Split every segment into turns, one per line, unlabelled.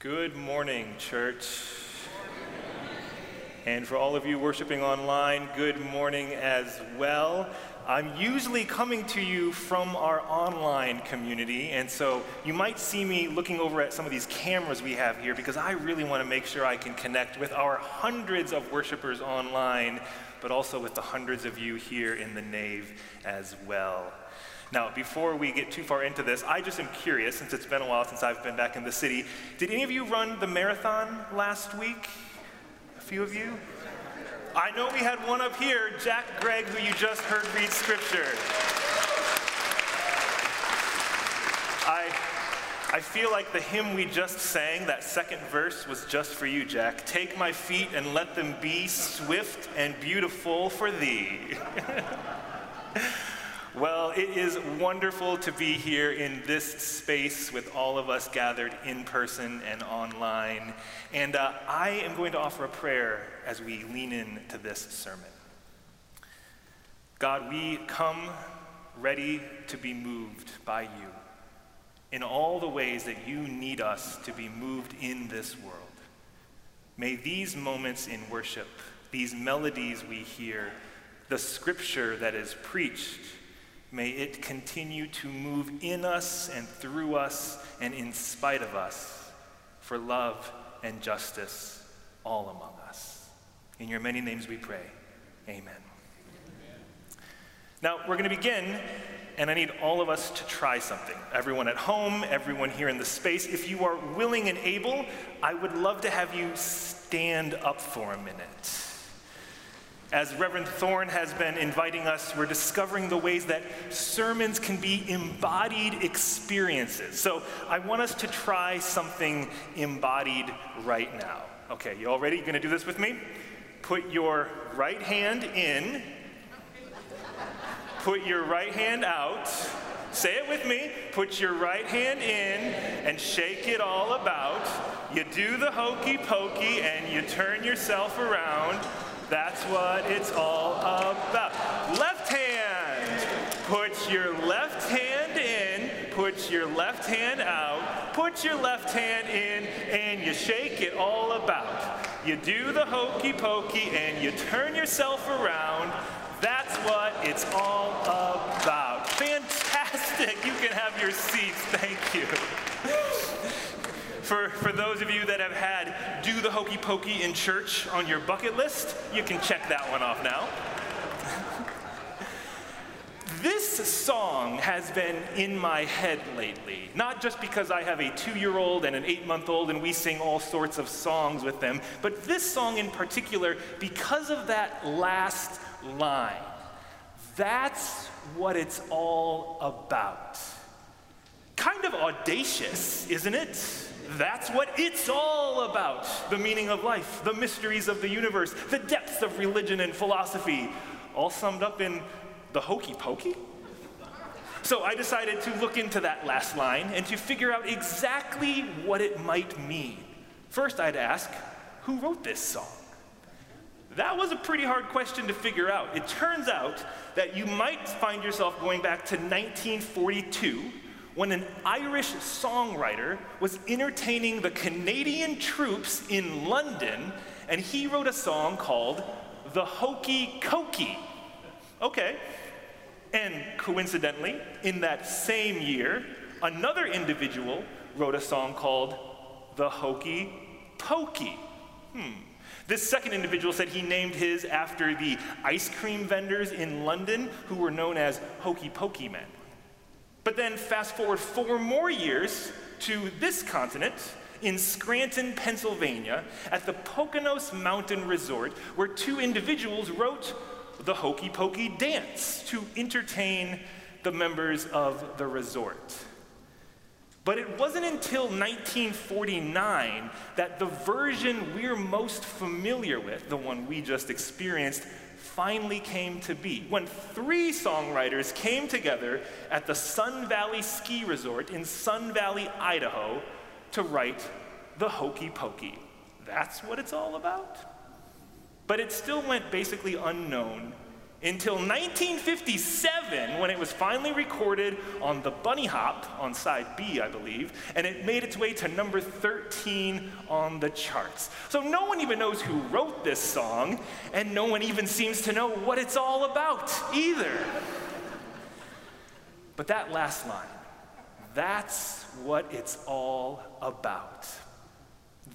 Good morning, church. And for all of you worshiping online, good morning as well. I'm usually coming to you from our online community, and so you might see me looking over at some of these cameras we have here because I really want to make sure I can connect with our hundreds of worshipers online, but also with the hundreds of you here in the nave as well. Now, before we get too far into this, I just am curious, since it's been a while since I've been back in the city, did any of you run the marathon last week? A few of you? I know we had one up here, Jack Gregg, who you just heard read scripture. I, I feel like the hymn we just sang, that second verse, was just for you, Jack. Take my feet and let them be swift and beautiful for thee. Well, it is wonderful to be here in this space with all of us gathered in person and online. And uh, I am going to offer a prayer as we lean into this sermon. God, we come ready to be moved by you in all the ways that you need us to be moved in this world. May these moments in worship, these melodies we hear, the scripture that is preached, May it continue to move in us and through us and in spite of us for love and justice all among us. In your many names we pray. Amen. Amen. Now, we're going to begin, and I need all of us to try something. Everyone at home, everyone here in the space, if you are willing and able, I would love to have you stand up for a minute. As Reverend Thorne has been inviting us, we're discovering the ways that sermons can be embodied experiences. So I want us to try something embodied right now. Okay, you all ready? You gonna do this with me? Put your right hand in, put your right hand out. Say it with me. Put your right hand in and shake it all about. You do the hokey pokey and you turn yourself around. That's what it's all about. Left hand. Put your left hand in, put your left hand out, put your left hand in, and you shake it all about. You do the hokey pokey and you turn yourself around. That's what it's all about. Fantastic. You can have your seats. Thank you. For, for those of you that have had do the hokey pokey in church on your bucket list, you can check that one off now. this song has been in my head lately, not just because I have a two year old and an eight month old and we sing all sorts of songs with them, but this song in particular because of that last line. That's what it's all about. Kind of audacious, isn't it? That's what it's all about the meaning of life, the mysteries of the universe, the depths of religion and philosophy, all summed up in the hokey pokey. So I decided to look into that last line and to figure out exactly what it might mean. First, I'd ask, who wrote this song? That was a pretty hard question to figure out. It turns out that you might find yourself going back to 1942 when an Irish songwriter was entertaining the Canadian troops in London, and he wrote a song called The Hokey Cokey. Okay. And coincidentally, in that same year, another individual wrote a song called The Hokey Pokey. Hmm. This second individual said he named his after the ice cream vendors in London who were known as Hokey Pokey men. But then fast forward four more years to this continent in Scranton, Pennsylvania, at the Poconos Mountain Resort, where two individuals wrote the Hokey Pokey dance to entertain the members of the resort. But it wasn't until 1949 that the version we're most familiar with, the one we just experienced, finally came to be when three songwriters came together at the Sun Valley Ski Resort in Sun Valley, Idaho, to write the Hokey Pokey. That's what it's all about. But it still went basically unknown until 1957 when it was finally recorded on the Bunny Hop on side B, I believe, and it made its way to number 13 on the charts. So no one even knows who wrote this song, and no one even seems to know what it's all about either. But that last line, that's what it's all about.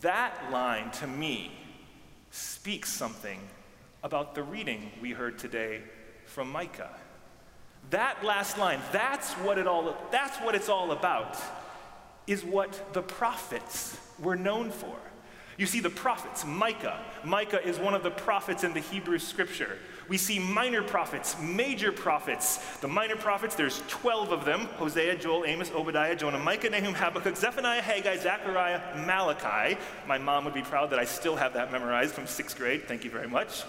That line to me speaks something about the reading we heard today from Micah. That last line, that's what it all that's what it's all about is what the prophets were known for. You see the prophets, Micah. Micah is one of the prophets in the Hebrew scripture. We see minor prophets, major prophets. The minor prophets, there's 12 of them Hosea, Joel, Amos, Obadiah, Jonah, Micah, Nahum, Habakkuk, Zephaniah, Haggai, Zechariah, Malachi. My mom would be proud that I still have that memorized from sixth grade. Thank you very much.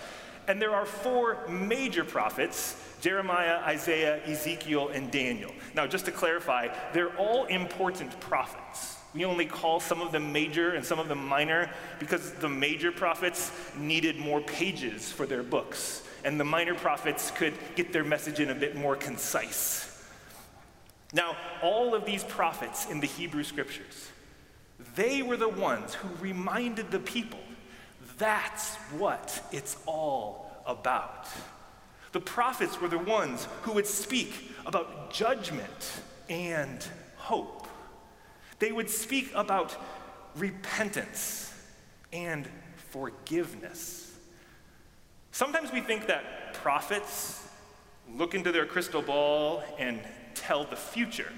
And there are four major prophets Jeremiah, Isaiah, Ezekiel, and Daniel. Now, just to clarify, they're all important prophets. We only call some of them major and some of them minor because the major prophets needed more pages for their books, and the minor prophets could get their message in a bit more concise. Now, all of these prophets in the Hebrew scriptures, they were the ones who reminded the people that's what it's all about. The prophets were the ones who would speak about judgment and hope. They would speak about repentance and forgiveness. Sometimes we think that prophets look into their crystal ball and tell the future.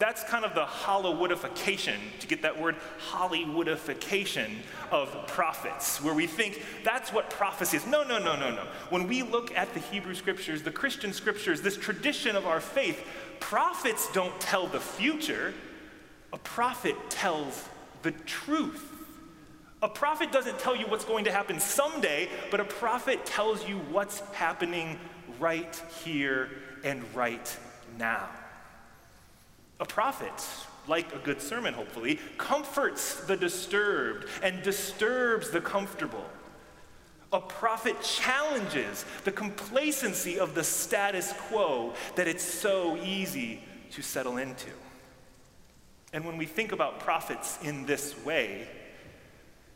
That's kind of the Hollywoodification, to get that word Hollywoodification of prophets, where we think that's what prophecy is. No, no, no, no, no. When we look at the Hebrew scriptures, the Christian scriptures, this tradition of our faith, prophets don't tell the future. A prophet tells the truth. A prophet doesn't tell you what's going to happen someday, but a prophet tells you what's happening right here and right now. A prophet, like a good sermon, hopefully, comforts the disturbed and disturbs the comfortable. A prophet challenges the complacency of the status quo that it's so easy to settle into. And when we think about prophets in this way,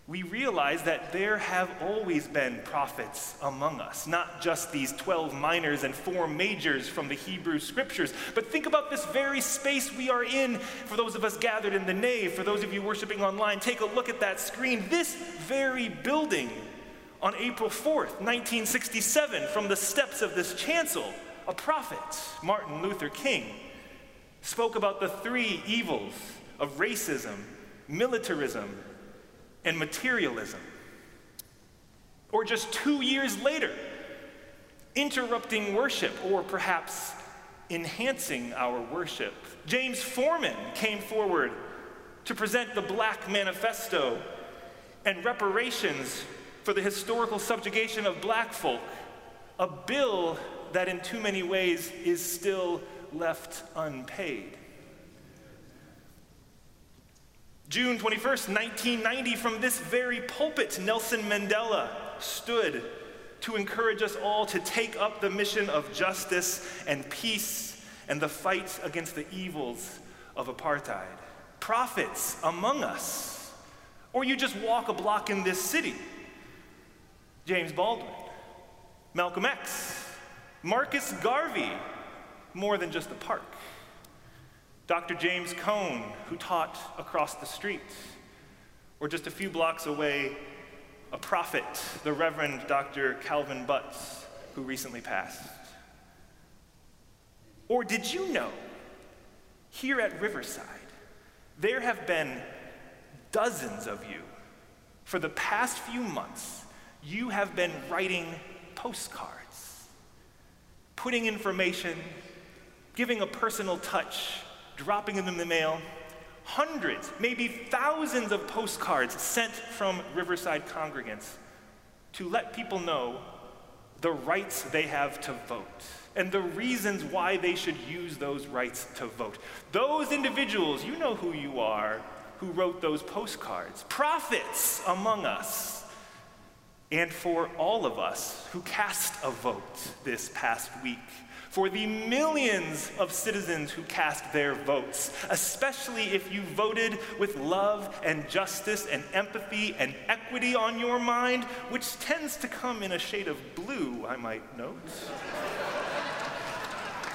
we realize that there have always been prophets among us, not just these 12 minors and four majors from the Hebrew scriptures. But think about this very space we are in. For those of us gathered in the nave, for those of you worshiping online, take a look at that screen. This very building on April 4th, 1967, from the steps of this chancel, a prophet, Martin Luther King, spoke about the three evils of racism, militarism, and materialism. Or just two years later, interrupting worship or perhaps enhancing our worship. James Forman came forward to present the Black Manifesto and reparations for the historical subjugation of black folk, a bill that in too many ways is still left unpaid. June 21st, 1990, from this very pulpit, Nelson Mandela stood to encourage us all to take up the mission of justice and peace and the fight against the evils of apartheid. Prophets among us, or you just walk a block in this city. James Baldwin, Malcolm X, Marcus Garvey, more than just a park. Dr. James Cone, who taught across the street, or just a few blocks away, a prophet, the Reverend Dr. Calvin Butts, who recently passed. Or did you know, here at Riverside, there have been dozens of you, for the past few months, you have been writing postcards, putting information, giving a personal touch dropping them in the mail, hundreds, maybe thousands of postcards sent from Riverside congregants to let people know the rights they have to vote and the reasons why they should use those rights to vote. Those individuals, you know who you are, who wrote those postcards, prophets among us, and for all of us who cast a vote this past week for the millions of citizens who cast their votes, especially if you voted with love and justice and empathy and equity on your mind, which tends to come in a shade of blue, I might note.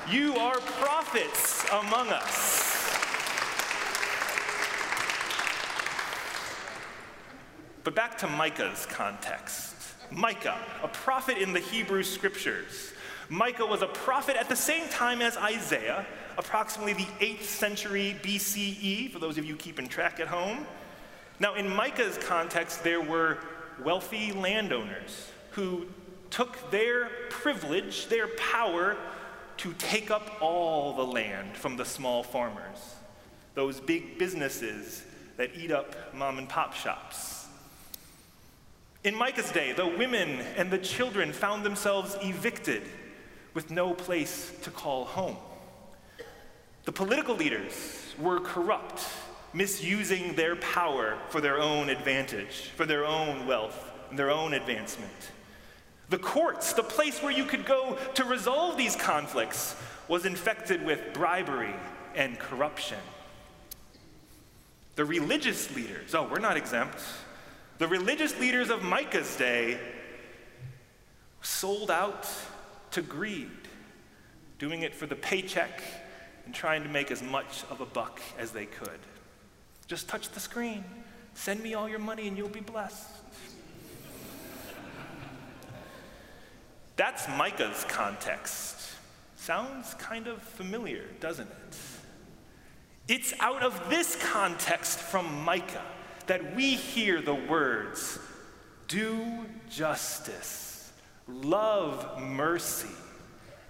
you are prophets among us. But back to Micah's context. Micah, a prophet in the Hebrew scriptures. Micah was a prophet at the same time as Isaiah, approximately the 8th century BCE, for those of you keeping track at home. Now, in Micah's context, there were wealthy landowners who took their privilege, their power, to take up all the land from the small farmers, those big businesses that eat up mom and pop shops. In Micah's day, the women and the children found themselves evicted with no place to call home. The political leaders were corrupt, misusing their power for their own advantage, for their own wealth, and their own advancement. The courts, the place where you could go to resolve these conflicts, was infected with bribery and corruption. The religious leaders, oh, we're not exempt. The religious leaders of Micah's day sold out to greed, doing it for the paycheck and trying to make as much of a buck as they could. Just touch the screen, send me all your money, and you'll be blessed. That's Micah's context. Sounds kind of familiar, doesn't it? It's out of this context from Micah that we hear the words do justice, love mercy,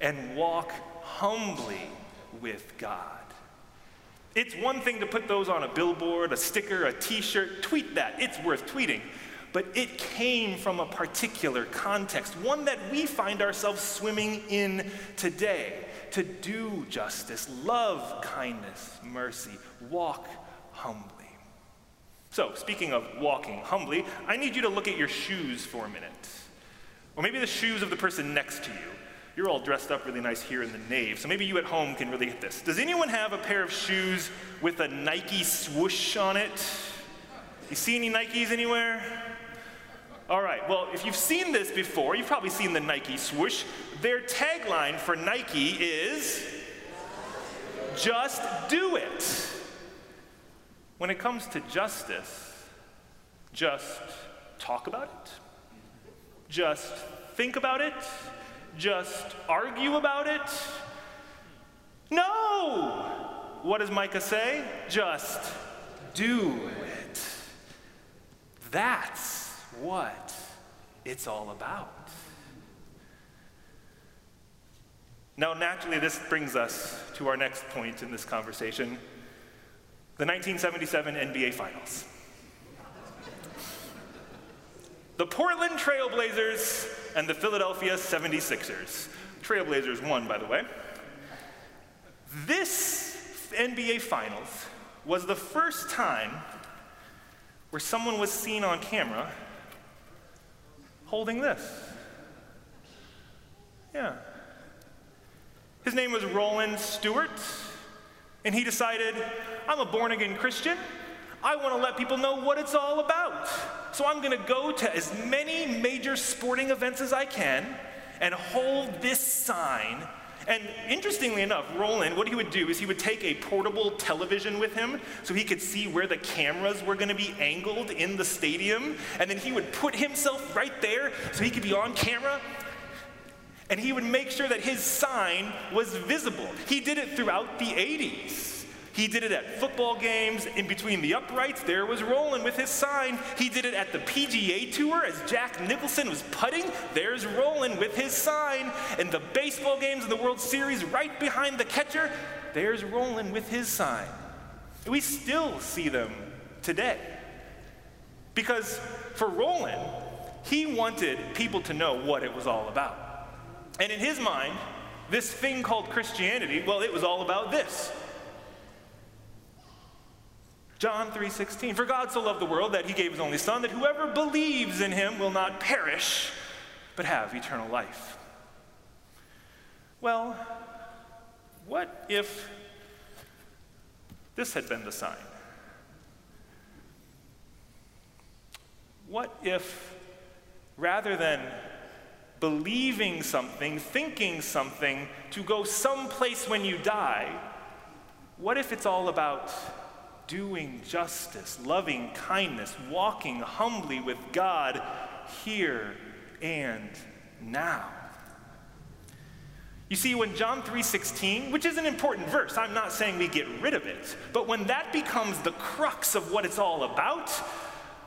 and walk humbly with God. It's one thing to put those on a billboard, a sticker, a t shirt, tweet that. It's worth tweeting. But it came from a particular context, one that we find ourselves swimming in today. To do justice, love kindness, mercy, walk humbly. So, speaking of walking humbly, I need you to look at your shoes for a minute. Or maybe the shoes of the person next to you. You're all dressed up really nice here in the nave, so maybe you at home can really get this. Does anyone have a pair of shoes with a Nike swoosh on it? You see any Nikes anywhere? All right, well, if you've seen this before, you've probably seen the Nike swoosh. Their tagline for Nike is just do it. When it comes to justice, just talk about it, just think about it, just argue about it. No! What does Micah say? Just do it. That's what it's all about. Now, naturally, this brings us to our next point in this conversation the 1977 NBA Finals. The Portland Trailblazers and the Philadelphia 76ers. Trailblazers won, by the way. This NBA Finals was the first time where someone was seen on camera holding this. Yeah. His name was Roland Stewart. And he decided, I'm a born again Christian. I want to let people know what it's all about. So I'm going to go to as many major sporting events as I can and hold this sign. And interestingly enough, Roland, what he would do is he would take a portable television with him so he could see where the cameras were going to be angled in the stadium. And then he would put himself right there so he could be on camera and he would make sure that his sign was visible. He did it throughout the 80s. He did it at football games, in between the uprights, there was Roland with his sign. He did it at the PGA Tour as Jack Nicklaus was putting, there's Roland with his sign. In the baseball games in the World Series, right behind the catcher, there's Roland with his sign. We still see them today. Because for Roland, he wanted people to know what it was all about. And in his mind, this thing called Christianity, well, it was all about this. John 3:16 For God so loved the world that he gave his only son that whoever believes in him will not perish but have eternal life. Well, what if this had been the sign? What if rather than believing something, thinking something to go someplace when you die, what if it's all about doing justice, loving kindness, walking humbly with God here and now? You see, when John 3:16, which is an important verse, I'm not saying we get rid of it, but when that becomes the crux of what it's all about,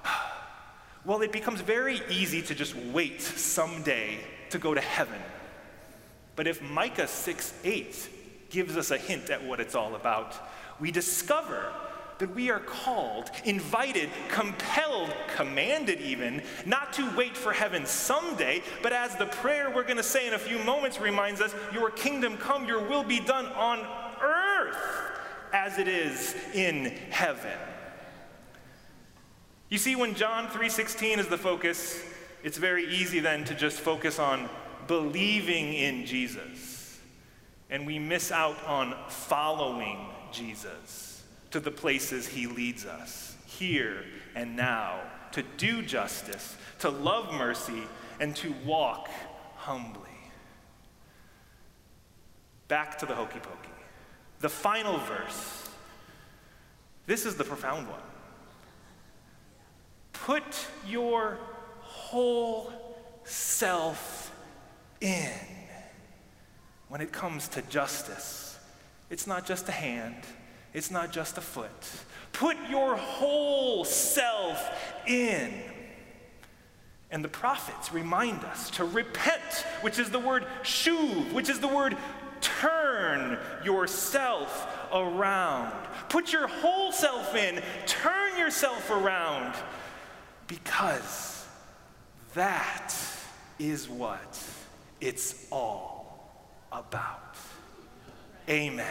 well, it becomes very easy to just wait someday to go to heaven. But if Micah 6 8 gives us a hint at what it's all about, we discover that we are called, invited, compelled, commanded even, not to wait for heaven someday, but as the prayer we're going to say in a few moments reminds us, Your kingdom come, your will be done on earth as it is in heaven. You see, when John 3:16 is the focus, it's very easy then to just focus on believing in Jesus. And we miss out on following Jesus to the places he leads us, here and now, to do justice, to love mercy, and to walk humbly. Back to the hokey pokey. The final verse. This is the profound one. Put your whole self in when it comes to justice. It's not just a hand, it's not just a foot. Put your whole self in. And the prophets remind us to repent, which is the word shuv, which is the word turn yourself around. Put your whole self in, turn yourself around because that is what it's all about. Amen.